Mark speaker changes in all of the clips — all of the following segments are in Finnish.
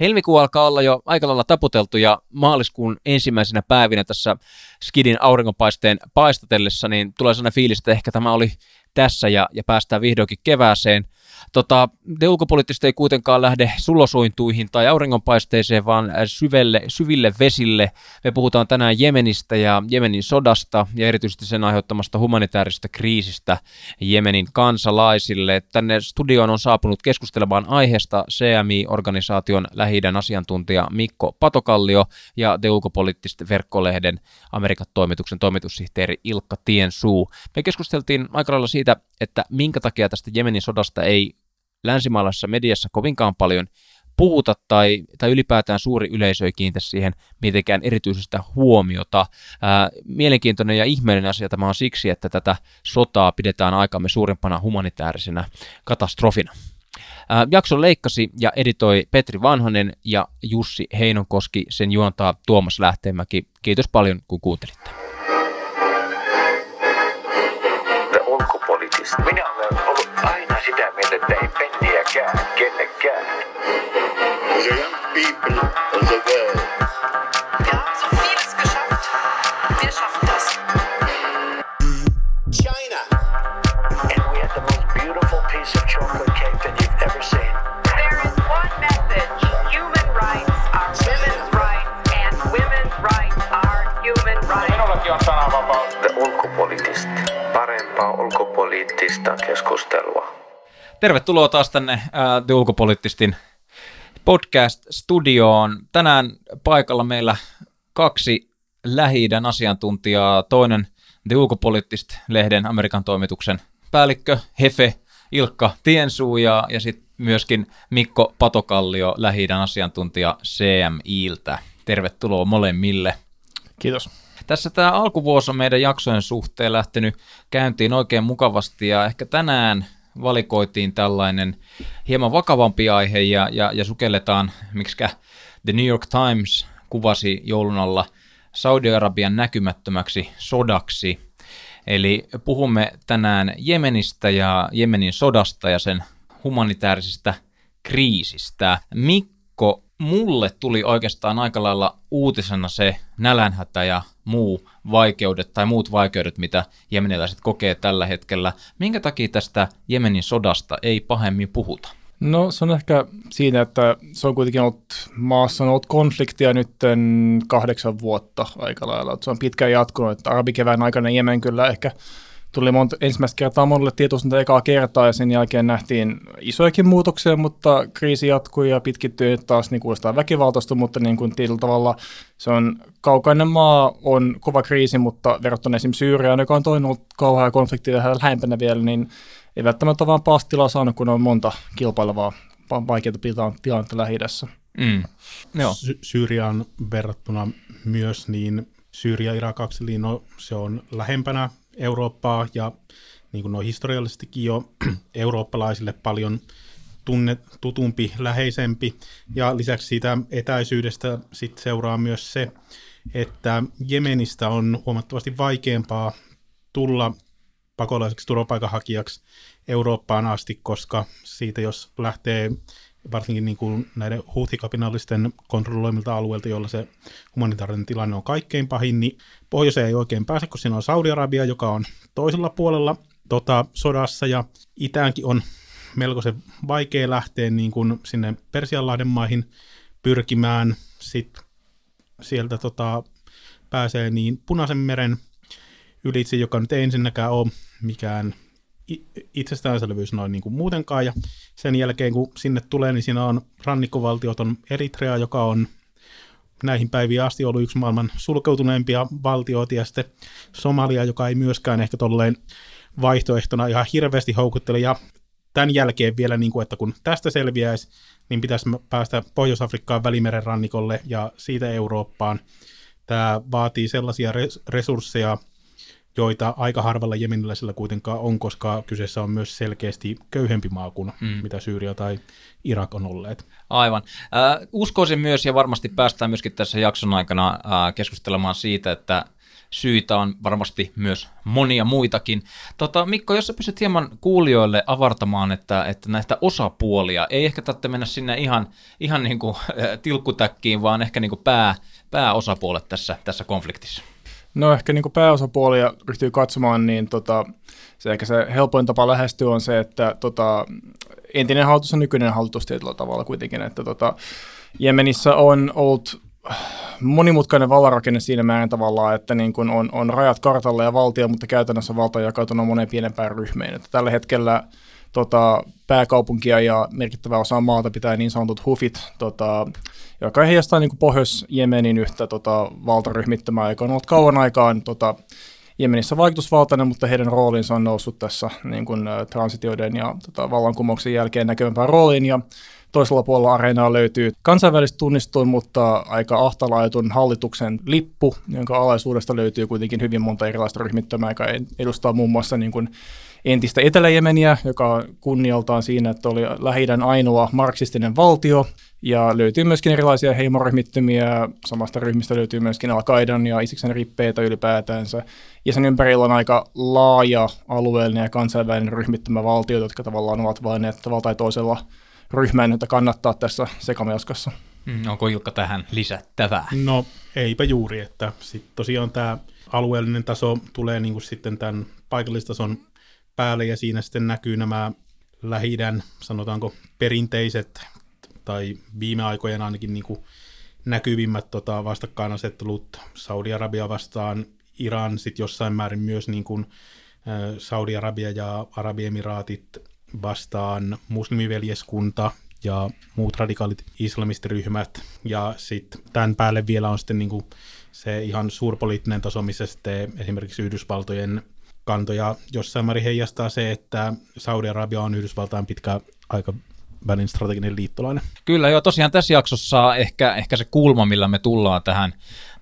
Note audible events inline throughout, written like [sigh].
Speaker 1: Helmikuu alkaa olla jo aika lailla taputeltu ja maaliskuun ensimmäisenä päivinä tässä Skidin auringonpaisteen paistatellessa, niin tulee sellainen fiilis, että ehkä tämä oli tässä ja, ja päästään vihdoinkin kevääseen. Tota, te ulkopoliittisesti ei kuitenkaan lähde sulosointuihin tai auringonpaisteeseen, vaan syvelle, syville vesille. Me puhutaan tänään Jemenistä ja Jemenin sodasta ja erityisesti sen aiheuttamasta humanitaarisesta kriisistä Jemenin kansalaisille. Tänne studioon on saapunut keskustelemaan aiheesta CMI-organisaation lähi asiantuntija Mikko Patokallio ja te ulkopoliittisten verkkolehden Amerikan toimituksen toimitussihteeri Ilkka Tiensuu. Me keskusteltiin aika lailla siitä, että minkä takia tästä Jemenin sodasta ei länsimaalaisessa mediassa kovinkaan paljon puhuta tai, tai ylipäätään suuri yleisö ei kiinnitä siihen mitenkään erityisestä huomiota. Ää, mielenkiintoinen ja ihmeellinen asia tämä on siksi, että tätä sotaa pidetään aikamme suurimpana humanitaarisena katastrofina. Ää, jakson leikkasi ja editoi Petri Vanhanen ja Jussi Heinonkoski, sen juontaa Tuomas Lähteenmäki. Kiitos paljon, kun kuuntelitte. Minä The young people of the world. Wir haben so vieles geschafft. Wir schaffen das. China. And we had the most beautiful piece of chocolate cake that you've ever seen. There is one message. Human rights are women's rights and women's rights are human rights. Minullakin on sananvapaus. The ulkopoliittista. Parempaa ulkopoliittista keskustelua. Tervetuloa taas tänne äh, ulkopoliittistin podcast-studioon. Tänään paikalla meillä kaksi lähi asiantuntijaa. Toinen The Ulkopoliittist-lehden Amerikan toimituksen päällikkö, Hefe Ilkka Tiensuu ja, ja sitten myöskin Mikko Patokallio, lähi asiantuntija CMIltä. Tervetuloa molemmille.
Speaker 2: Kiitos.
Speaker 1: Tässä tämä alkuvuosi on meidän jaksojen suhteen lähtenyt käyntiin oikein mukavasti ja ehkä tänään valikoitiin tällainen hieman vakavampi aihe ja, ja, ja sukelletaan, miksikä The New York Times kuvasi joulun alla Saudi-Arabian näkymättömäksi sodaksi. Eli puhumme tänään Jemenistä ja Jemenin sodasta ja sen humanitaarisesta kriisistä. Mikko, mulle tuli oikeastaan aika lailla uutisena se nälänhätä ja muu vaikeudet tai muut vaikeudet, mitä jemeniläiset kokee tällä hetkellä. Minkä takia tästä Jemenin sodasta ei pahemmin puhuta?
Speaker 2: No se on ehkä siinä, että se on kuitenkin ollut maassa on ollut konfliktia nyt kahdeksan vuotta aika lailla. Se on pitkään jatkunut, että arabikevään aikana Jemen kyllä ehkä tuli monta, ensimmäistä kertaa monelle tietoisuutta ekaa kertaa ja sen jälkeen nähtiin isojakin muutoksia, mutta kriisi jatkui ja pitkittyi nyt taas niin kuulostaa väkivaltaista, mutta niin kuin tietyllä tavalla se on kaukainen maa, on kova kriisi, mutta verrattuna esimerkiksi Syyriaan, joka on toinen ollut kauhea konflikti vähän lähempänä vielä, niin ei välttämättä vaan paastilaa saanut, kun on monta kilpailevaa vaikeita tilannetta lähi mm.
Speaker 3: Sy- Syyriaan verrattuna myös, niin Syyria Irak no, se on lähempänä Eurooppaa ja niin kuin noin historiallisestikin jo [clears throat] eurooppalaisille paljon tunne, tutumpi, läheisempi. Ja lisäksi siitä etäisyydestä sit seuraa myös se, että Jemenistä on huomattavasti vaikeampaa tulla pakolaiseksi turvapaikanhakijaksi Eurooppaan asti, koska siitä jos lähtee varsinkin niin kuin näiden huutikapinallisten kontrolloimilta alueilta, joilla se humanitaarinen tilanne on kaikkein pahin, niin pohjoiseen ei oikein pääse, kun siinä on Saudi-Arabia, joka on toisella puolella tota, sodassa, ja itäänkin on melkoisen vaikea lähteä niin kuin sinne Persianlahden maihin pyrkimään. Sitten sieltä tota, pääsee niin Punaisen meren ylitse, joka nyt ei ensinnäkään ole mikään itsestäänselvyys noin niin kuin muutenkaan. Ja sen jälkeen, kun sinne tulee, niin siinä on rannikkovaltiot on Eritrea, joka on näihin päiviin asti ollut yksi maailman sulkeutuneimpia valtioita, ja sitten Somalia, joka ei myöskään ehkä tolleen vaihtoehtona ihan hirveästi houkuttele, ja tämän jälkeen vielä, niin kuin, että kun tästä selviäisi, niin pitäisi päästä Pohjois-Afrikkaan Välimeren rannikolle ja siitä Eurooppaan. Tämä vaatii sellaisia resursseja, joita aika harvalla jemeniläisellä kuitenkaan on, koska kyseessä on myös selkeästi köyhempi maa kuin mm. mitä Syyria tai Irak on olleet.
Speaker 1: Aivan. Äh, uskoisin myös, ja varmasti päästään myöskin tässä jakson aikana äh, keskustelemaan siitä, että syitä on varmasti myös monia muitakin. Tota, Mikko, jos sä pystyt hieman kuulijoille avartamaan, että, että näistä osapuolia, ei ehkä tarvitse mennä sinne ihan, ihan niin kuin, tilkkutäkkiin, vaan ehkä niin kuin pää, pääosapuolet tässä, tässä konfliktissa.
Speaker 2: No ehkä niin pääosapuolia ryhtyy katsomaan, niin tota, se ehkä se helpoin tapa lähestyä on se, että tota, entinen hallitus on nykyinen hallitus tietyllä tavalla kuitenkin, että tota, Jemenissä on ollut monimutkainen vallanrakenne siinä määrin tavallaan, että niin kuin on, on rajat kartalla ja valtio, mutta käytännössä valta on jakautunut moneen pienempään ryhmeen. Että tällä hetkellä tota, pääkaupunkia ja merkittävä osa maata pitää niin sanotut hufit, tota, joka heijastaa niin Pohjois-Jemenin yhtä tota, valtaryhmittämää, joka on ollut kauan aikaan tota, Jemenissä vaikutusvaltainen, mutta heidän roolinsa on noussut tässä niin kuin, transitioiden ja tota, vallankumouksen jälkeen näkyvämpään rooliin. Ja toisella puolella areenaa löytyy kansainvälisesti tunnistuin, mutta aika ahtalaitun hallituksen lippu, jonka alaisuudesta löytyy kuitenkin hyvin monta erilaista ryhmittymää, joka edustaa muun muassa niin kuin entistä Etelä-Jemeniä, joka kunnialtaan siinä, että oli lähi ainoa marksistinen valtio, ja löytyy myöskin erilaisia heimoryhmittymiä, samasta ryhmistä löytyy myöskin Al-Qaidan ja Isiksen rippeitä ylipäätänsä. Ja sen ympärillä on aika laaja alueellinen ja kansainvälinen ryhmittymä valtio, jotka tavallaan ovat valinneet tavalla tai toisella ryhmän, jota kannattaa tässä sekamelskassa.
Speaker 1: Mm, onko Ilkka tähän lisättävää?
Speaker 3: No eipä juuri, että sit tosiaan tämä alueellinen taso tulee niinku sitten tämän paikallistason päälle ja siinä sitten näkyy nämä lähi sanotaanko perinteiset tai viime aikojen ainakin niin kuin näkyvimmät tota, vastakkainasettelut Saudi-Arabia vastaan Iran, sitten jossain määrin myös niin kuin, Saudi-Arabia ja Arabiemiraatit vastaan muslimiveljeskunta ja muut radikaalit islamistiryhmät. Ja sitten tämän päälle vielä on sitten niin kuin se ihan suurpoliittinen taso, missä sitten esimerkiksi Yhdysvaltojen kantoja jossain määrin heijastaa se, että Saudi-Arabia on Yhdysvaltain pitkä aika välin strateginen liittolainen.
Speaker 1: Kyllä joo, tosiaan tässä jaksossa ehkä, ehkä se kulma, millä me tullaan tähän,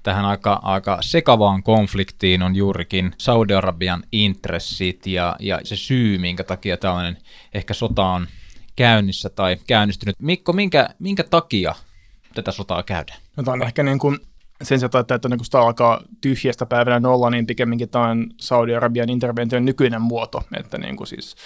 Speaker 1: tähän aika, aika sekavaan konfliktiin on juurikin Saudi-Arabian intressit ja, ja se syy, minkä takia tällainen ehkä sota on käynnissä tai käynnistynyt. Mikko, minkä, minkä takia tätä sotaa käydään?
Speaker 2: No, tämä on ehkä niin kuin sen sijaan, että, että niin sitä alkaa tyhjästä päivänä nolla, niin pikemminkin tämä on Saudi-Arabian intervention nykyinen muoto. Että niin kuin siis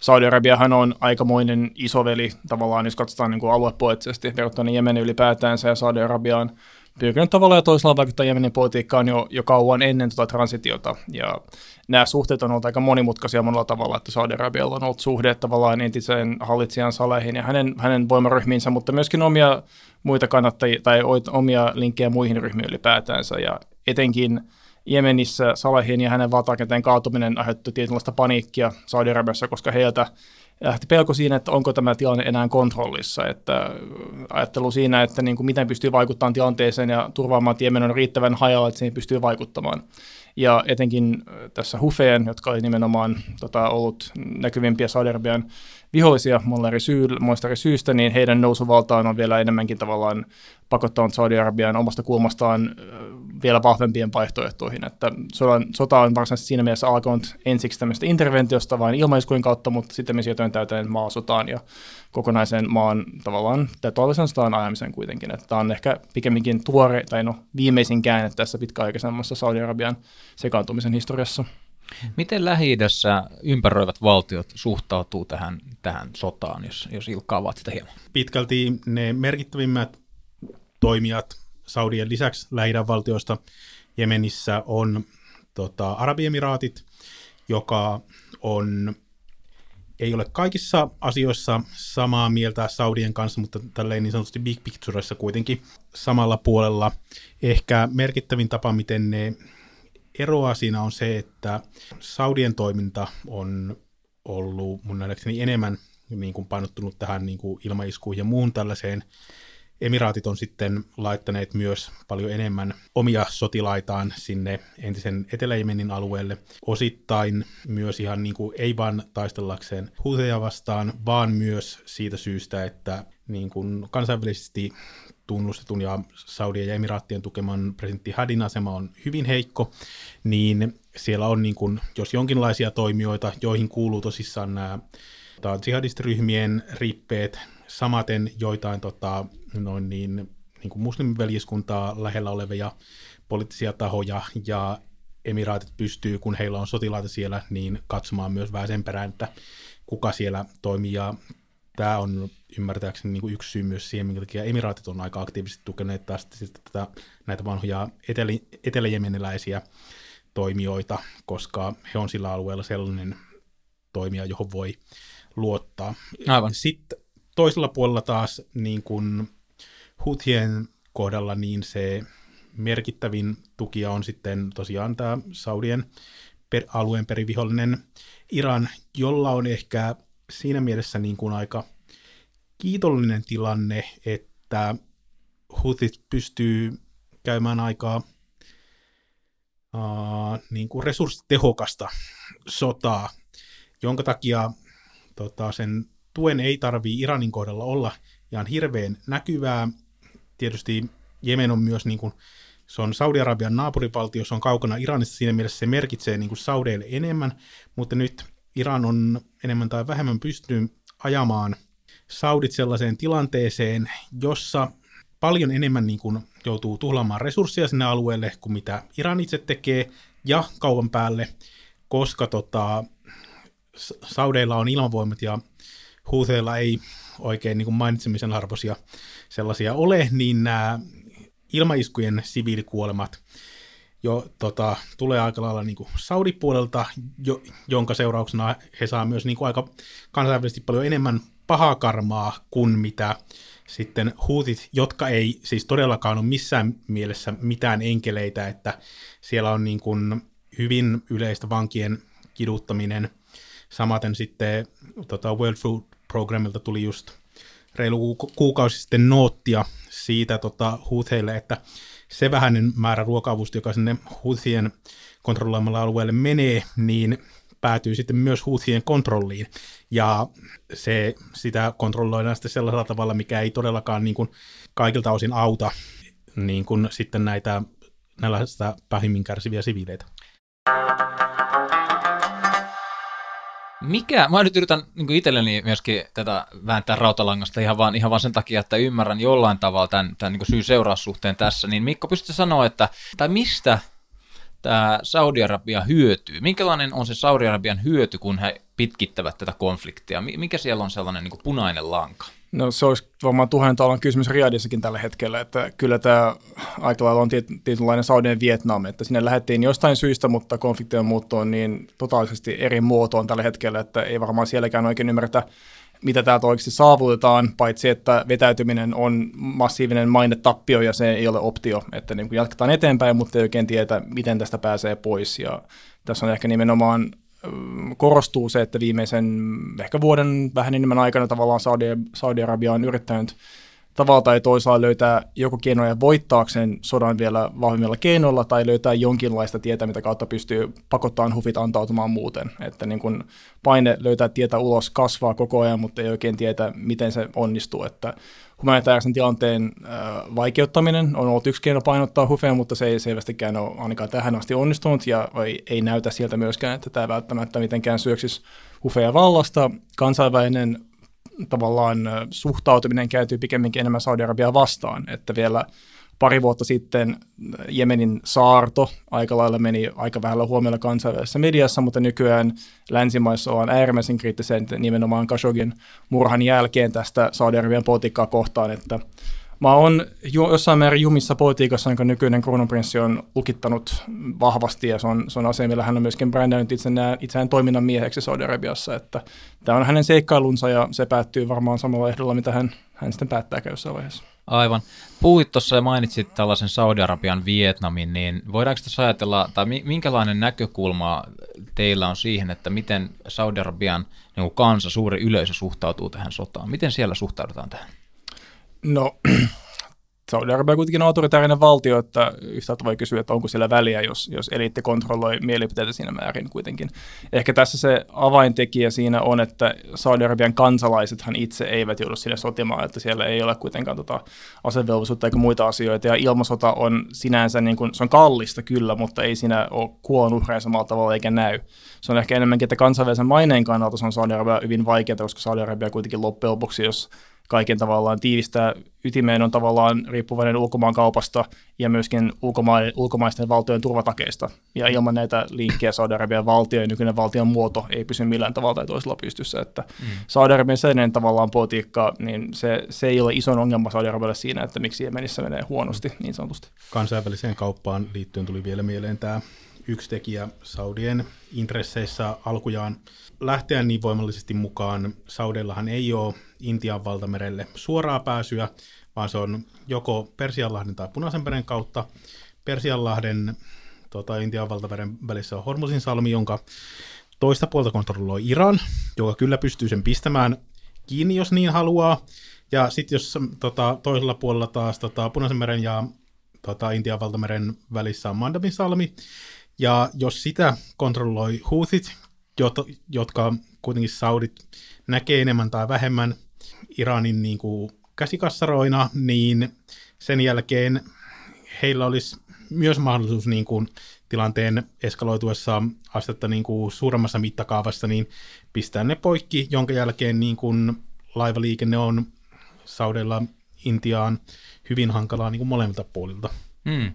Speaker 2: Saudi-Arabiahan on aikamoinen isoveli tavallaan, jos katsotaan niin kuin aluepoliittisesti verrattuna Jemenin ylipäätään, ja Saudi-Arabia on pyrkinyt tavalla ja toisella vaikuttaa Jemenin politiikkaan jo, jo kauan ennen tuota transitiota. Ja nämä suhteet on ollut aika monimutkaisia monella tavalla, että Saudi-Arabialla on ollut suhde tavallaan entiseen hallitsijan Salehin ja hänen, hänen voimaryhmiinsä, mutta myöskin omia muita kannattajia tai omia linkkejä muihin ryhmiin ylipäätänsä. Ja etenkin Jemenissä Salehin ja hänen valtarakenteen kaatuminen aiheutti tietynlaista paniikkia Saudi-Arabiassa, koska heiltä lähti pelko siinä, että onko tämä tilanne enää kontrollissa. Että ajattelu siinä, että niin kuin miten pystyy vaikuttamaan tilanteeseen ja turvaamaan, että Jemen on riittävän hajalla, että siihen pystyy vaikuttamaan. Ja etenkin tässä Hufeen, jotka oli nimenomaan tota, ollut näkyvimpiä Saudi-Arabian vihollisia monella eri, syy, eri syystä, niin heidän nousuvaltaan on vielä enemmänkin tavallaan pakottanut Saudi-Arabian omasta kulmastaan vielä vahvempien vaihtoehtoihin. Että sota on varsinaisesti siinä mielessä alkanut ensiksi tämmöistä interventiosta vain ilmaiskuin kautta, mutta sitten me sijoituin täyteen maasotaan ja kokonaisen maan tavallaan totaalisen sotaan ajamisen kuitenkin. Että tämä on ehkä pikemminkin tuore, tai no viimeisin käänne tässä pitkäaikaisemmassa Saudi-Arabian sekaantumisen historiassa.
Speaker 1: Miten lähi ympäröivät valtiot suhtautuu tähän, tähän sotaan, jos, jos Ilkka avaat sitä hieman?
Speaker 3: Pitkälti ne merkittävimmät toimijat Saudien lisäksi lähi valtioista Jemenissä on tota, Arabiemiraatit, joka on ei ole kaikissa asioissa samaa mieltä Saudien kanssa, mutta tälleen niin sanotusti big picturessa kuitenkin samalla puolella. Ehkä merkittävin tapa, miten ne eroaa siinä on se, että Saudien toiminta on ollut mun nähdäkseni enemmän niin kuin painottunut tähän niin kuin ilmaiskuihin ja muuhun tällaiseen. Emiraatit on sitten laittaneet myös paljon enemmän omia sotilaitaan sinne entisen etelä alueelle. Osittain myös ihan niin kuin ei vain taistellakseen huuteja vastaan, vaan myös siitä syystä, että niin kuin kansainvälisesti tunnustetun ja Saudien ja Emiraattien tukeman presidentti Hadin asema on hyvin heikko, niin siellä on niin kuin, jos jonkinlaisia toimijoita, joihin kuuluu tosissaan nämä tota, jihadistiryhmien rippeet, samaten joitain tota, noin niin, niin kuin muslimiveljeskuntaa lähellä olevia poliittisia tahoja ja emiraatit pystyy, kun heillä on sotilaita siellä, niin katsomaan myös vähän sen perään, että kuka siellä toimii. Ja tämä on ymmärtääkseni niin kuin yksi syy myös siihen, minkä takia emiraatit on aika aktiivisesti tukeneet taas tätä, näitä vanhoja etelä, eteläjemeniläisiä toimijoita, koska he on sillä alueella sellainen toimija, johon voi luottaa.
Speaker 1: Aivan.
Speaker 3: Sitten toisella puolella taas niin kuin Huthien kohdalla niin se merkittävin tukija on sitten tosiaan tämä Saudien per, alueen perivihollinen Iran, jolla on ehkä siinä mielessä niin kuin aika kiitollinen tilanne, että Huthit pystyy käymään aikaa uh, niin kuin resurssitehokasta sotaa, jonka takia tota, sen tuen ei tarvii Iranin kohdalla olla ihan hirveän näkyvää. Tietysti Jemen on myös niin kuin, se on Saudi-Arabian naapurivaltio, se on kaukana Iranista, siinä mielessä se merkitsee niin kuin Saudeille enemmän, mutta nyt Iran on enemmän tai vähemmän pystynyt ajamaan Saudit sellaiseen tilanteeseen, jossa paljon enemmän niin kuin joutuu tuhlaamaan resursseja sinne alueelle kuin mitä Iran itse tekee, ja kaupan päälle, koska tota, Saudeilla on ilmavoimat ja Huutheilla ei oikein niin kuin mainitsemisen arvoisia sellaisia ole, niin nämä ilmaiskujen siviilikuolemat jo tota, tulee aika lailla niin kuin Saudi-puolelta, jo, jonka seurauksena he saa myös niin kuin aika kansainvälisesti paljon enemmän pahaa karmaa kuin mitä sitten huutit, jotka ei siis todellakaan ole missään mielessä mitään enkeleitä, että siellä on niin kuin hyvin yleistä vankien kiduttaminen. Samaten sitten tota World Food Programilta tuli just reilu kuukausi sitten noottia siitä tota, Houtheille, että se vähäinen määrä ruoka-avusta, joka sinne Houthien kontrolloimalle alueelle menee, niin päätyy sitten myös Houthien kontrolliin. Ja se, sitä kontrolloidaan sitten sellaisella tavalla, mikä ei todellakaan niin kuin kaikilta osin auta niin kuin sitten näitä näistä pahimmin kärsiviä siviileitä.
Speaker 1: Mikä, mä nyt yritän niin itselleni myöskin tätä vääntää rautalangasta ihan vaan, ihan vaan sen takia, että ymmärrän jollain tavalla tämän, tämän niin syy-seuraussuhteen tässä, niin Mikko, pystytkö sanoa, että tai mistä tämä Saudi-Arabia hyötyy? Minkälainen on se Saudi-Arabian hyöty, kun he pitkittävät tätä konfliktia? Mikä siellä on sellainen niin punainen lanka?
Speaker 2: No se olisi varmaan tuhannen taalan kysymys Riadissakin tällä hetkellä, että kyllä tämä aika lailla on tietynlainen Saudien Vietnam, että sinne lähdettiin jostain syystä, mutta konfliktien muutto on niin totaalisesti eri muotoon tällä hetkellä, että ei varmaan sielläkään oikein ymmärretä, mitä täältä oikeasti saavutetaan, paitsi että vetäytyminen on massiivinen mainetappio ja se ei ole optio, että niin kuin jatketaan eteenpäin, mutta ei oikein tiedä, miten tästä pääsee pois. Ja tässä on ehkä nimenomaan korostuu se, että viimeisen ehkä vuoden vähän enemmän aikana tavallaan Saudi, Saudi-Arabia on yrittänyt tavalla tai toisella löytää joko keinoja voittaakseen sodan vielä vahvimmilla keinoilla tai löytää jonkinlaista tietä, mitä kautta pystyy pakottamaan hufit antautumaan muuten. Että niin kun paine löytää tietä ulos kasvaa koko ajan, mutta ei oikein tietä, miten se onnistuu. Että humanitaarisen tilanteen äh, vaikeuttaminen on ollut yksi keino painottaa hufeja, mutta se ei selvästikään ole ainakaan tähän asti onnistunut ja ei, ei näytä sieltä myöskään, että tämä välttämättä mitenkään syöksisi hufeja vallasta. Kansainvälinen tavallaan suhtautuminen käytyy pikemminkin enemmän Saudi-Arabiaa vastaan, että vielä pari vuotta sitten Jemenin saarto aika lailla meni aika vähällä huomiolla kansainvälisessä mediassa, mutta nykyään länsimaissa ollaan äärimmäisen kriittisen nimenomaan Khashogin murhan jälkeen tästä Saudi-Arabian politiikkaa kohtaan, että Mä oon jo, jossain määrin jumissa politiikassa, jonka nykyinen kruununprinssi on lukittanut vahvasti, ja se on, se on asia, millä hän on myöskin brändännyt itseään, itseään toiminnan mieheksi Saudi-Arabiassa, että tämä on hänen seikkailunsa, ja se päättyy varmaan samalla ehdolla, mitä hän, hän sitten päättää jossain vaiheessa.
Speaker 1: Aivan. Puhuit tuossa ja mainitsit tällaisen Saudi-Arabian Vietnamin, niin voidaanko tässä ajatella, tai minkälainen näkökulma teillä on siihen, että miten Saudi-Arabian niin kansa, suuri yleisö suhtautuu tähän sotaan? Miten siellä suhtaudutaan tähän?
Speaker 2: No, [clears throat] Saudi-Arabia on kuitenkin autoritaarinen valtio, että yhtäältä voi kysyä, että onko siellä väliä, jos, jos eliitti kontrolloi mielipiteitä siinä määrin kuitenkin. Ehkä tässä se avaintekijä siinä on, että Saudi-Arabian kansalaisethan itse eivät joudu sinne sotimaan, että siellä ei ole kuitenkaan tota asevelvollisuutta eikä muita asioita, ja ilmasota on sinänsä, niin kuin, se on kallista kyllä, mutta ei siinä ole kuonuhreja samalla tavalla eikä näy. Se on ehkä enemmänkin, että kansainvälisen maineen kannalta se on Saudi-Arabia hyvin vaikeaa, koska Saudi-Arabia kuitenkin loppujen lopuksi, jos kaiken tavallaan tiivistää ytimeen on tavallaan riippuvainen ulkomaan kaupasta ja myöskin ulkoma- ulkomaisten valtojen turvatakeista. Ja ilman näitä linkkejä Saudi-Arabian valtio ja nykyinen valtion muoto ei pysy millään tavalla tai toisella pystyssä. Että mm. Saudi-Arabian seinen tavallaan politiikka, niin se, se ei ole iso ongelma Saudi-Arabialle siinä, että miksi Jemenissä menee huonosti niin sanotusti.
Speaker 3: Kansainväliseen kauppaan liittyen tuli vielä mieleen tämä yksi tekijä Saudien intresseissä alkujaan lähteä niin voimallisesti mukaan. Saudeillahan ei ole Intian valtamerelle suoraa pääsyä, vaan se on joko Persianlahden tai Punaisenmeren kautta. Persianlahden tota, Intian valtameren välissä on Hormusin salmi, jonka toista puolta kontrolloi Iran, joka kyllä pystyy sen pistämään kiinni, jos niin haluaa. Ja sitten jos tota, toisella puolella taas tota, Punaisen meren ja tota, Intian valtameren välissä on Mandabin salmi, ja jos sitä kontrolloi Houthit, jotka kuitenkin Saudit näkee enemmän tai vähemmän Iranin niin kuin käsikassaroina, niin sen jälkeen heillä olisi myös mahdollisuus niin kuin tilanteen eskaloituessa astetta niin kuin suuremmassa mittakaavassa, niin pistää ne poikki, jonka jälkeen niin kuin laivaliikenne on Saudeilla Intiaan hyvin hankalaa niin kuin molemmilta puolilta.
Speaker 1: Hmm.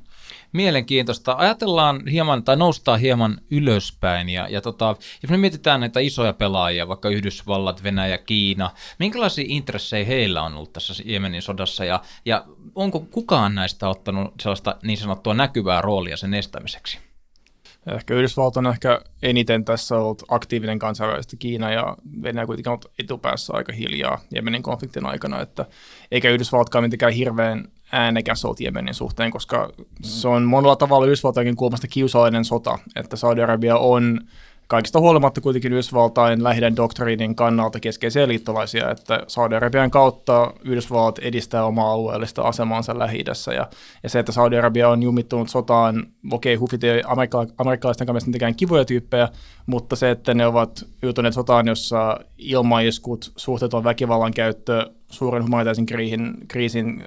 Speaker 1: Mielenkiintoista. Ajatellaan hieman, tai noustaa hieman ylöspäin, ja, ja tota, jos me mietitään näitä isoja pelaajia, vaikka Yhdysvallat, Venäjä, Kiina, minkälaisia intressejä heillä on ollut tässä Jemenin sodassa, ja, ja onko kukaan näistä ottanut sellaista niin sanottua näkyvää roolia sen estämiseksi?
Speaker 2: Ehkä Yhdysvallat on ehkä eniten tässä ollut aktiivinen kansainvälisesti. Kiina ja Venäjä kuitenkin on ollut etupäässä aika hiljaa Jemenin konfliktin aikana, että eikä Yhdysvallatkaan mitenkään hirveän äänekäs ollut Jemenin suhteen, koska se on monella tavalla Yhdysvaltojen kulmasta kiusallinen sota, että Saudi-Arabia on kaikista huolimatta kuitenkin Yhdysvaltain lähiden doktriinin kannalta keskeisiä liittolaisia, että Saudi-Arabian kautta Yhdysvallat edistää omaa alueellista asemansa lähi ja, ja se, että Saudi-Arabia on jumittunut sotaan, okei, okay, hufit ei amerikka- amerikkalaisten kanssa mitenkään kivoja tyyppejä, mutta se, että ne ovat joutuneet sotaan, jossa ilmaiskut, suhteeton väkivallan käyttö, suuren humanitaarisen kriisin, kriisin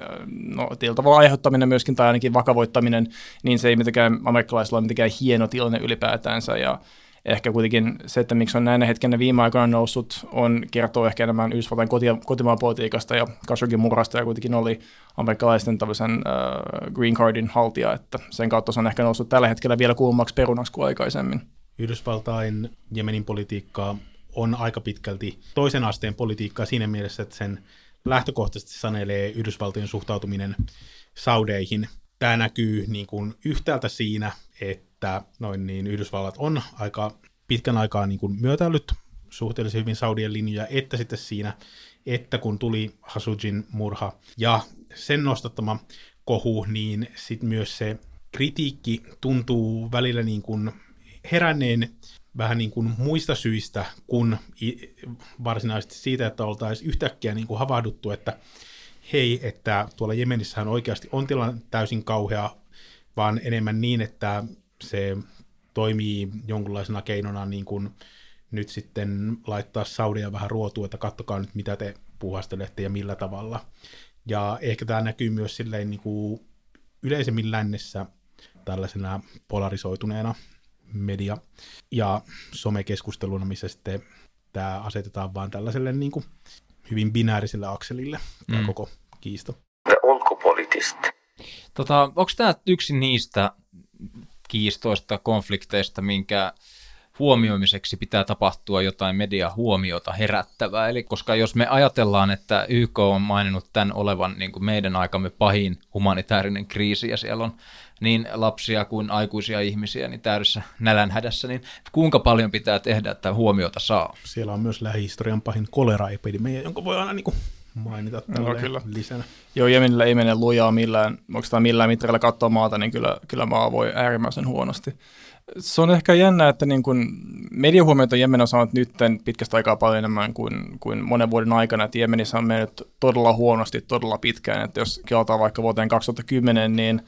Speaker 2: no, tavalla aiheuttaminen myöskin tai ainakin vakavoittaminen, niin se ei mitenkään amerikkalaisilla ole mitenkään hieno tilanne ylipäätänsä ja ehkä kuitenkin se, että miksi on näin hetken viime aikoina noussut, on kertoo ehkä enemmän Yhdysvaltain koti, kotimaan politiikasta ja Khashogin murrasta ja kuitenkin oli amerikkalaisten tämmöisen uh, green cardin haltija, että sen kautta se on ehkä noussut tällä hetkellä vielä kuummaksi perunaksi kuin aikaisemmin.
Speaker 3: Yhdysvaltain Jemenin politiikkaa on aika pitkälti toisen asteen politiikkaa siinä mielessä, että sen lähtökohtaisesti sanelee Yhdysvaltojen suhtautuminen saudeihin. Tämä näkyy niin kuin yhtäältä siinä, että noin niin Yhdysvallat on aika pitkän aikaa niin kuin myötäillyt suhteellisen hyvin Saudien linjoja, että sitten siinä, että kun tuli Hasujin murha ja sen nostattama kohu, niin sitten myös se kritiikki tuntuu välillä niin kuin heränneen vähän niin kuin muista syistä kuin varsinaisesti siitä, että oltaisiin yhtäkkiä niin kuin havahduttu, että hei, että tuolla Jemenissähän oikeasti on tilanne täysin kauhea, vaan enemmän niin, että se toimii jonkunlaisena keinona niin kuin nyt sitten laittaa Saudia vähän ruotua, että kattokaa nyt mitä te puhastelette ja millä tavalla. Ja ehkä tämä näkyy myös silleen niin kuin yleisemmin lännessä tällaisena polarisoituneena media- ja somekeskusteluna, missä sitten tämä asetetaan vaan tällaiselle niin kuin hyvin binääriselle akselille, tämä mm. koko kiista. The.
Speaker 1: Tota, onko tämä yksi niistä kiistoista, konflikteista, minkä huomioimiseksi pitää tapahtua jotain media huomiota herättävää. Eli koska jos me ajatellaan, että YK on maininnut tämän olevan niin kuin meidän aikamme pahin humanitaarinen kriisi ja siellä on niin lapsia kuin aikuisia ihmisiä niin täydessä nälänhädässä, niin kuinka paljon pitää tehdä, että huomiota saa?
Speaker 3: Siellä on myös lähihistorian pahin koleraepidemia, jonka voi aina niin kuin mainita no, kyllä. lisänä.
Speaker 2: Joo, Jemenillä ei mene lujaa millään, oikeastaan millään mitrillä katsoa maata, niin kyllä, kyllä maa voi äärimmäisen huonosti. Se on ehkä jännä, että niin kun mediahuomiota Jemen on saanut nyt pitkästä aikaa paljon enemmän kuin, kuin monen vuoden aikana, että Jemenissä on mennyt todella huonosti todella pitkään, että jos kelataan vaikka vuoteen 2010, niin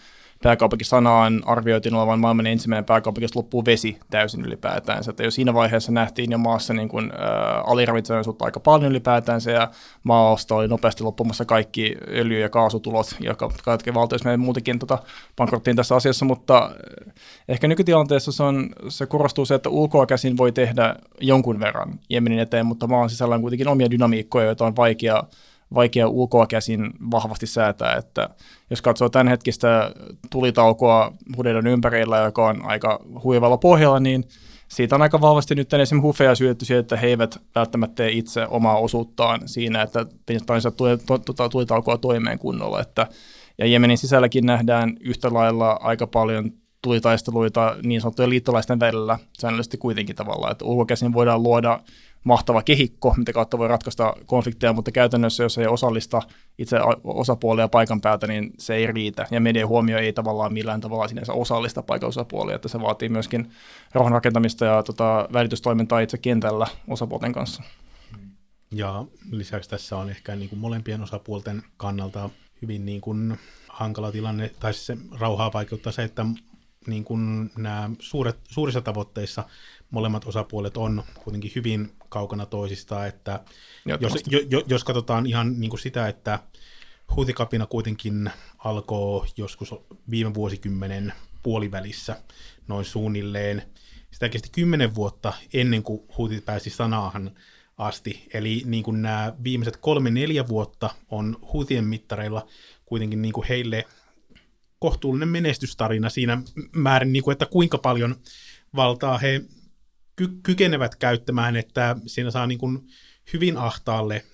Speaker 2: pääkaupunki sanaan arvioitiin olevan maailman ensimmäinen pääkaupunki, loppuu vesi täysin ylipäätään. Että jo siinä vaiheessa nähtiin jo maassa niin kuin, ä, aliravitsemuutta aika paljon ylipäätään, ja maasta oli nopeasti loppumassa kaikki öljy- ja kaasutulot, jotka kaikki valtioissa meidän muutenkin tota, pankrottiin tässä asiassa, mutta ehkä nykytilanteessa se, on, se korostuu se, että ulkoa käsin voi tehdä jonkun verran Jemenin eteen, mutta maan sisällä on kuitenkin omia dynamiikkoja, joita on vaikea vaikea ulkoa käsin vahvasti säätää, että jos katsoo tämänhetkistä tulitaukoa Hudeidon ympärillä, joka on aika huivalla pohjalla, niin siitä on aika vahvasti nyt esimerkiksi hufeja syötetty siihen, että he eivät välttämättä tee itse omaa osuuttaan siinä, että painisivat tulitaukoa toimeen kunnolla. Että, ja Jemenin sisälläkin nähdään yhtä lailla aika paljon tulitaisteluita niin sanottujen liittolaisten välillä säännöllisesti kuitenkin tavallaan, että ulkokäsin voidaan luoda mahtava kehikko, mitä kautta voi ratkaista konflikteja, mutta käytännössä, jos ei osallista itse osapuolia paikan päältä, niin se ei riitä. Ja median huomio ei tavallaan millään tavalla sinänsä osallista paikan osapuolia, että se vaatii myöskin rauhanrakentamista ja tota, välitystoimintaa itse kentällä osapuolten kanssa.
Speaker 3: Ja lisäksi tässä on ehkä niin kuin molempien osapuolten kannalta hyvin niin kuin hankala tilanne, tai se rauhaa vaikeuttaa se, että niin kuin nämä suuret, suurissa tavoitteissa molemmat osapuolet on kuitenkin hyvin kaukana toisistaan, että jos, jo, jos katsotaan ihan niin kuin sitä, että huutikapina kuitenkin alkoi joskus viime vuosikymmenen puolivälissä noin suunnilleen. Sitä kesti kymmenen vuotta ennen kuin huutit pääsi sanaahan asti. Eli niin kuin nämä viimeiset kolme-neljä vuotta on huutien mittareilla kuitenkin niin kuin heille kohtuullinen menestystarina siinä määrin, niin kuin, että kuinka paljon valtaa he ky- kykenevät käyttämään, että siinä saa niin kuin hyvin ahtaalle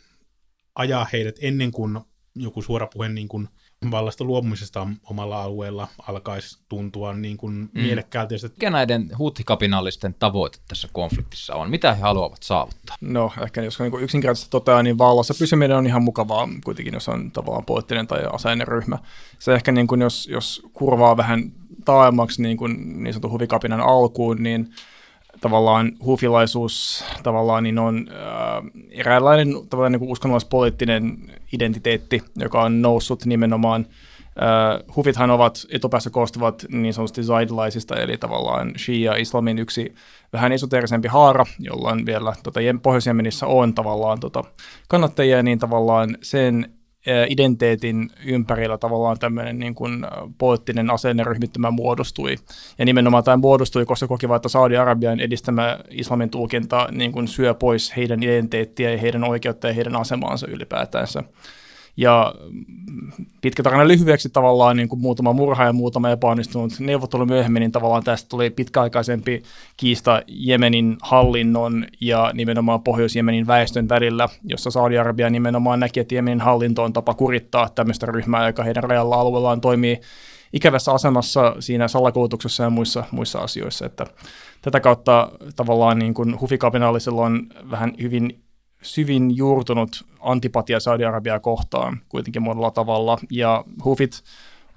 Speaker 3: ajaa heidät ennen kuin joku suorapuhe niin kuin vallasta luopumisesta omalla alueella alkaisi tuntua niin kuin mm. mielekkäältä.
Speaker 1: Mikä näiden huuttikapinallisten tavoite tässä konfliktissa on? Mitä he haluavat saavuttaa?
Speaker 2: No ehkä jos niin yksinkertaisesti toteaa, niin vallassa pysyminen on ihan mukavaa kuitenkin, jos on tavallaan poliittinen tai aseinen ryhmä. Se ehkä niin kuin jos, jos kurvaa vähän taaemmaksi niin, kuin niin sanotun huvikapinan alkuun, niin tavallaan hufilaisuus tavallaan niin on äh, eräänlainen tavallaan niin uskonnollis-poliittinen identiteetti, joka on noussut nimenomaan. Uh, hufithan ovat etupäässä koostuvat niin sanotusti zaidilaisista, eli tavallaan Shia-islamin yksi vähän esoterisempi haara, jolla on vielä tota, Pohjois-Jemenissä on tavallaan tota, kannattajia, niin tavallaan sen identiteetin ympärillä tavallaan tämmöinen niin kuin poliittinen asenneryhmittymä muodostui. Ja nimenomaan tämä muodostui, koska kokivat, että Saudi-Arabian edistämä islamin tulkinta niin kuin syö pois heidän identiteettiä ja heidän oikeutta ja heidän asemaansa ylipäätänsä. Ja pitkä tarina lyhyeksi tavallaan niin kuin muutama murha ja muutama epäonnistunut neuvottelu myöhemmin, niin tavallaan tästä tuli pitkäaikaisempi kiista Jemenin hallinnon ja nimenomaan Pohjois-Jemenin väestön välillä, jossa Saudi-Arabia nimenomaan näki, että Jemenin hallinto on tapa kurittaa tämmöistä ryhmää, joka heidän rajalla alueellaan toimii ikävässä asemassa siinä salakoulutuksessa ja muissa, muissa asioissa. Että tätä kautta tavallaan niin kuin hufikapinallisilla on vähän hyvin syvin juurtunut antipatia Saudi-Arabiaa kohtaan kuitenkin monella tavalla, ja hufit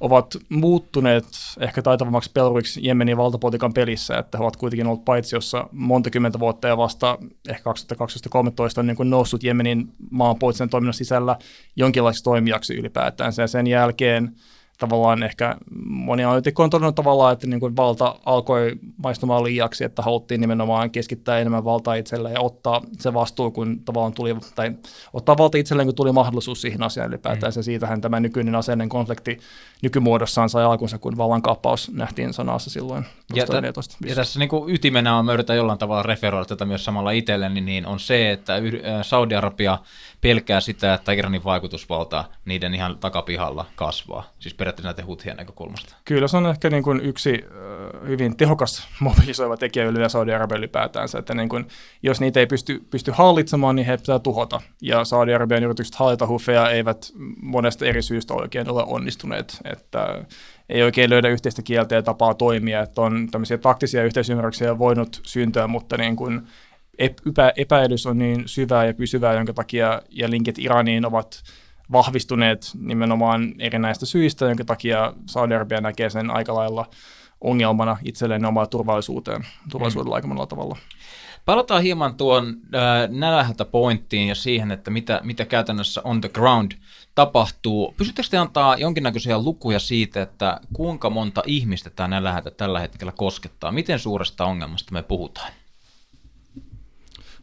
Speaker 2: ovat muuttuneet ehkä taitavammaksi peluriksi Jemenin valtapolitiikan pelissä, että he ovat kuitenkin olleet paitsi jossa monta kymmentä vuotta ja vasta ehkä 2013 on niin kuin noussut Jemenin maanpoliittisen toiminnan sisällä jonkinlaiseksi toimijaksi ylipäätään. Sen jälkeen tavallaan ehkä moni analytikko on todennut tavallaan, että niin kuin valta alkoi maistumaan liiaksi, että haluttiin nimenomaan keskittää enemmän valtaa itselleen ja ottaa se vastuu, kun tavallaan tuli, tai ottaa valta itselleen, kun tuli mahdollisuus siihen asiaan ylipäätään. Mm. Ja siitähän tämä nykyinen aseinen konflikti nykymuodossaan sai alkunsa, kun vallankaappaus nähtiin sanassa silloin.
Speaker 1: Ja, t- ja tässä niin kuin ytimenä on, mä yritän jollain tavalla referoida tätä myös samalla itselleni, niin on se, että Saudi-Arabia pelkää sitä, että Iranin vaikutusvalta niiden ihan takapihalla kasvaa, siis periaatteessa näiden huthien näkökulmasta.
Speaker 2: Kyllä se on ehkä niin kuin yksi hyvin tehokas [laughs] mobilisoiva tekijä yli Saudi-Arabia ylipäätään, että niin kuin, jos niitä ei pysty, pysty hallitsemaan, niin he pitää tuhota. Ja Saudi-Arabian yritykset hallita hufeja eivät monesta eri syystä oikein ole onnistuneet, että ei oikein löydä yhteistä kieltä ja tapaa toimia, että on tämmöisiä taktisia yhteisymmärryksiä voinut syntyä, mutta niin kuin epä, epäilys on niin syvää ja pysyvää, jonka takia ja linkit Iraniin ovat vahvistuneet nimenomaan erinäistä syistä, jonka takia Saudi-Arabia näkee sen aika lailla ongelmana itselleen omaa turvallisuuteen, turvallisuudella mm. aika monella tavalla.
Speaker 1: Palataan hieman tuon äh, nälähätä pointtiin ja siihen, että mitä, mitä käytännössä on the ground tapahtuu. Pystyttekö te antaa jonkinnäköisiä lukuja siitä, että kuinka monta ihmistä tämä nälähätä tällä hetkellä koskettaa? Miten suuresta ongelmasta me puhutaan?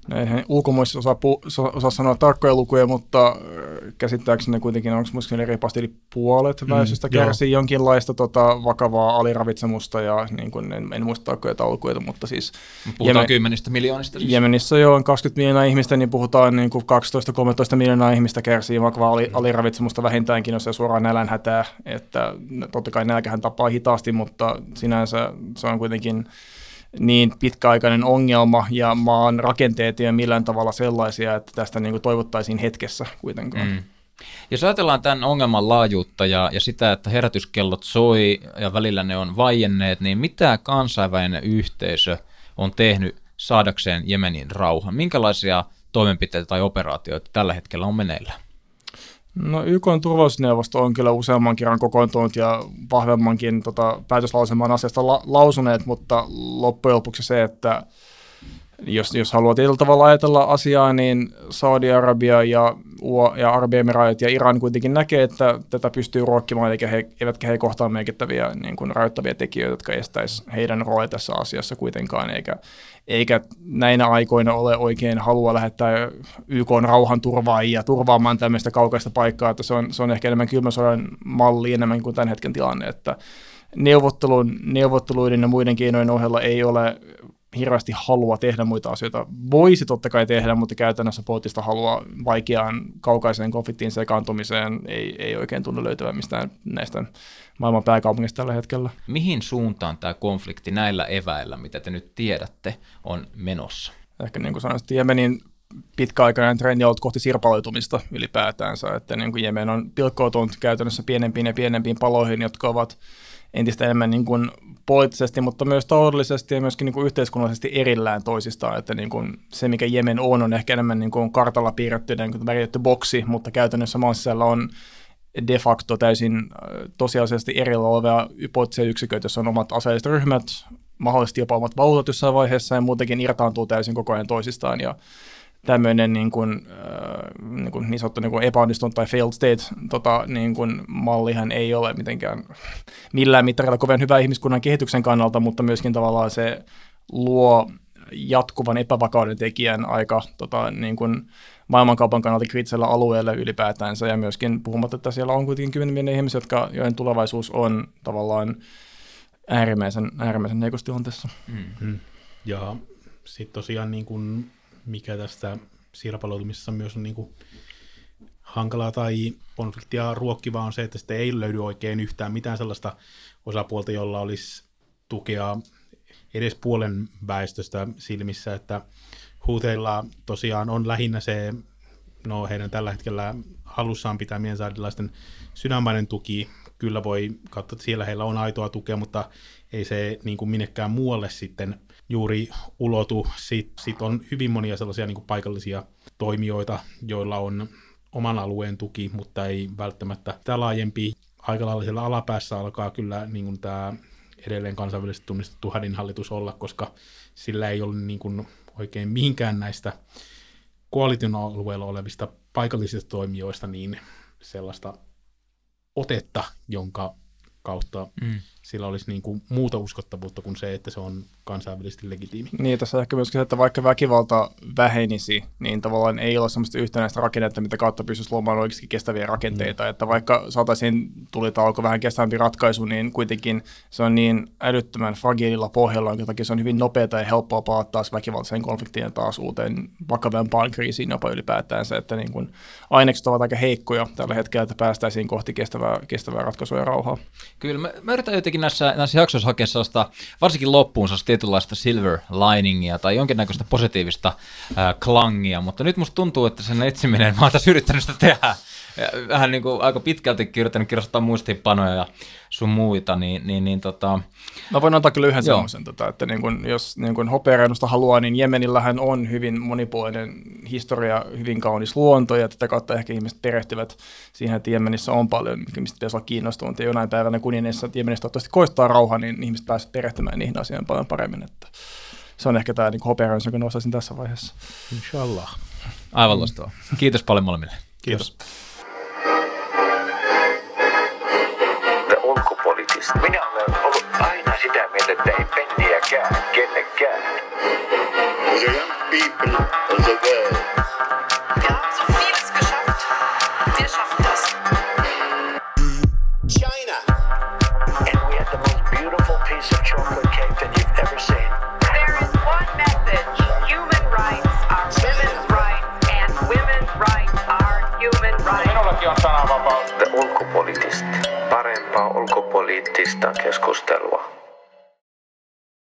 Speaker 2: Näin ulkomuissa osaa, pu- osaa sanoa tarkkoja lukuja, mutta äh, käsittääkseni kuitenkin onko muistaakseni reippaasti yli puolet mm, väestöstä kärsii joo. jonkinlaista tota, vakavaa aliravitsemusta ja niin kuin, en, en muista tarkkoja taulukuja, mutta siis...
Speaker 1: Puhutaan Jemen, kymmenistä miljoonista siis.
Speaker 2: Jemenissä jo on 20 miljoonaa ihmistä, niin puhutaan niin kuin 12-13 miljoonaa ihmistä kärsii vakavaa ali, mm. aliravitsemusta vähintäänkin, jos ei suoraan nälänhätää, että totta kai nälkähän tapaa hitaasti, mutta sinänsä se on kuitenkin niin pitkäaikainen ongelma ja maan rakenteet ei ole millään tavalla sellaisia, että tästä niin kuin toivottaisiin hetkessä kuitenkaan. Mm.
Speaker 1: Jos ajatellaan tämän ongelman laajuutta ja, ja sitä, että herätyskellot soi ja välillä ne on vaienneet, niin mitä kansainvälinen yhteisö on tehnyt saadakseen Jemenin rauhan? Minkälaisia toimenpiteitä tai operaatioita tällä hetkellä on meneillään?
Speaker 2: No YK on turvallisuusneuvosto on kyllä useamman kerran kokoontunut ja vahvemmankin tota, päätöslauselman asiasta la- lausuneet, mutta loppujen lopuksi se, että jos, jos haluaa tietyllä tavalla ajatella asiaa, niin Saudi-Arabia ja, ja Arabiemiraatit ja Iran kuitenkin näkee, että tätä pystyy ruokkimaan, eikä he, eivätkä he kohtaa merkittäviä niin kuin rajoittavia tekijöitä, jotka estäisi heidän roolia tässä asiassa kuitenkaan, eikä, eikä näinä aikoina ole oikein halua lähettää YK rauhanturvaajia turvaamaan tämmöistä kaukaista paikkaa, että se on, se on ehkä enemmän kylmän malli enemmän kuin tämän hetken tilanne, että neuvottelun, neuvotteluiden ja muiden keinojen ohella ei ole hirveästi halua tehdä muita asioita. Voisi totta kai tehdä, mutta käytännössä poliittista halua vaikeaan kaukaiseen konfliktiin sekaantumiseen ei, ei oikein tunnu löytyvän mistään näistä maailman pääkaupungista tällä hetkellä.
Speaker 1: Mihin suuntaan tämä konflikti näillä eväillä, mitä te nyt tiedätte, on menossa?
Speaker 2: Ehkä niin kuin sanoin, Jemenin pitkäaikainen trendi on ollut kohti sirpaloitumista ylipäätäänsä, että niin kuin Jemen on pilkkoutunut käytännössä pienempiin ja pienempiin paloihin, jotka ovat entistä enemmän niin kuin poliittisesti, mutta myös taloudellisesti ja myöskin niin kuin yhteiskunnallisesti erillään toisistaan, että niin kuin se, mikä Jemen on, on ehkä enemmän niin kuin kartalla piirretty, niin kuin väritetty boksi, mutta käytännössä maan sisällä on de facto täysin äh, tosiasiallisesti erillä olevia poliittisia yksiköitä, joissa on omat aseelliset ryhmät, mahdollisesti jopa omat valuutat jossain vaiheessa ja muutenkin irtaantuu täysin koko ajan toisistaan. Ja tämmöinen niin, kuin, äh, niin, kuin niin sanottu niin kuin epäonnistunut tai failed state tota, niin kuin mallihan ei ole mitenkään millään mittarilla kovin hyvä ihmiskunnan kehityksen kannalta, mutta myöskin tavallaan se luo jatkuvan epävakauden tekijän aika tota, niin kuin maailmankaupan kannalta kriittisellä alueella ylipäätänsä ja myöskin puhumatta, että siellä on kuitenkin kymmenen ihmisiä, jotka, joiden tulevaisuus on tavallaan äärimmäisen, äärimmäisen heikosti tilanteessa. Mm-hmm.
Speaker 3: Ja sitten tosiaan niin kuin mikä tästä sirpaloitumisessa myös on niin kuin hankalaa tai konfliktia ruokkivaa on se, että sitten ei löydy oikein yhtään mitään sellaista osapuolta, jolla olisi tukea edes puolen väestöstä silmissä, että huuteilla tosiaan on lähinnä se, no heidän tällä hetkellä halussaan pitämien saadilaisten sydänmainen tuki, kyllä voi katsoa, että siellä heillä on aitoa tukea, mutta ei se niin kuin minnekään muualle sitten juuri ulotu. Sitten sit on hyvin monia sellaisia niin kuin paikallisia toimijoita, joilla on oman alueen tuki, mutta ei välttämättä tämä laajempi. Aika lailla siellä alapäässä alkaa kyllä niin kuin tämä edelleen kansainvälisesti tunnistettu hallitus olla, koska sillä ei ole niin kuin oikein mihinkään näistä koalition alueella olevista paikallisista toimijoista niin sellaista otetta, jonka kautta mm. Sillä olisi niin kuin muuta uskottavuutta kuin se, että se on kansainvälisesti legitiimi.
Speaker 2: Niin, tässä ehkä myöskin se, että vaikka väkivalta vähenisi, niin tavallaan ei ole sellaista yhtenäistä rakennetta, mitä kautta pystyisi luomaan oikeasti kestäviä rakenteita. Mm. Että vaikka saataisiin tulitauko vähän kestävämpi ratkaisu, niin kuitenkin se on niin älyttömän fragiililla pohjalla, jonka takia se on hyvin nopeata ja helppoa palata taas väkivaltaiseen konfliktiin ja taas uuteen vakavampaan kriisiin jopa ylipäätään se, että niin kuin ainekset ovat aika heikkoja tällä hetkellä, että päästäisiin kohti kestävää, kestävää ratkaisua ja rauhaa.
Speaker 1: Kyllä, mä, mä yritän jotenkin näissä, näissä jaksoissa hakea sellaista, varsinkin loppuun sellaista tietynlaistä silver liningia tai jonkinnäköistä positiivista äh, klangia, mutta nyt musta tuntuu, että sen etsiminen, mä oon tässä yrittänyt sitä tehdä. Vähän niin kuin aika pitkälti yrittänyt kirjoittaa muistiinpanoja ja sun muita, niin, niin, niin tota...
Speaker 2: Mä voin antaa kyllä yhden semmoisen, tota, että niin kun, jos niin kun hopeareinusta haluaa, niin Jemenillähän on hyvin monipuolinen historia, hyvin kaunis luonto, ja tätä kautta ehkä ihmiset perehtyvät siihen, että Jemenissä on paljon, mistä pitäisi olla kiinnostunut, ja jonain päivänä kun että Jemenistä toivottavasti koistaa rauha, niin ihmiset pääsevät perehtymään niihin asioihin paljon paremmin, että se on ehkä tämä niin hopeareunus, jonka nostaisin tässä vaiheessa.
Speaker 3: Inshallah.
Speaker 1: Aivan loistavaa. Kiitos paljon molemmille.
Speaker 2: Kiitos.
Speaker 4: Minä olen ollut aina sitä mieltä, että ei penniäkään kenellekään. People of the world.
Speaker 5: Wir haben so vieles geschafft. Wir schaffen das.
Speaker 4: China.
Speaker 6: and we had the most beautiful piece of chocolate cake that you've ever seen.
Speaker 5: There is one message. Human rights are women's rights, and women's rights are human rights.
Speaker 7: Minullakin on sananvapaus.
Speaker 6: Ulkopoliittista, parempaa ulkopoliittista keskustelua.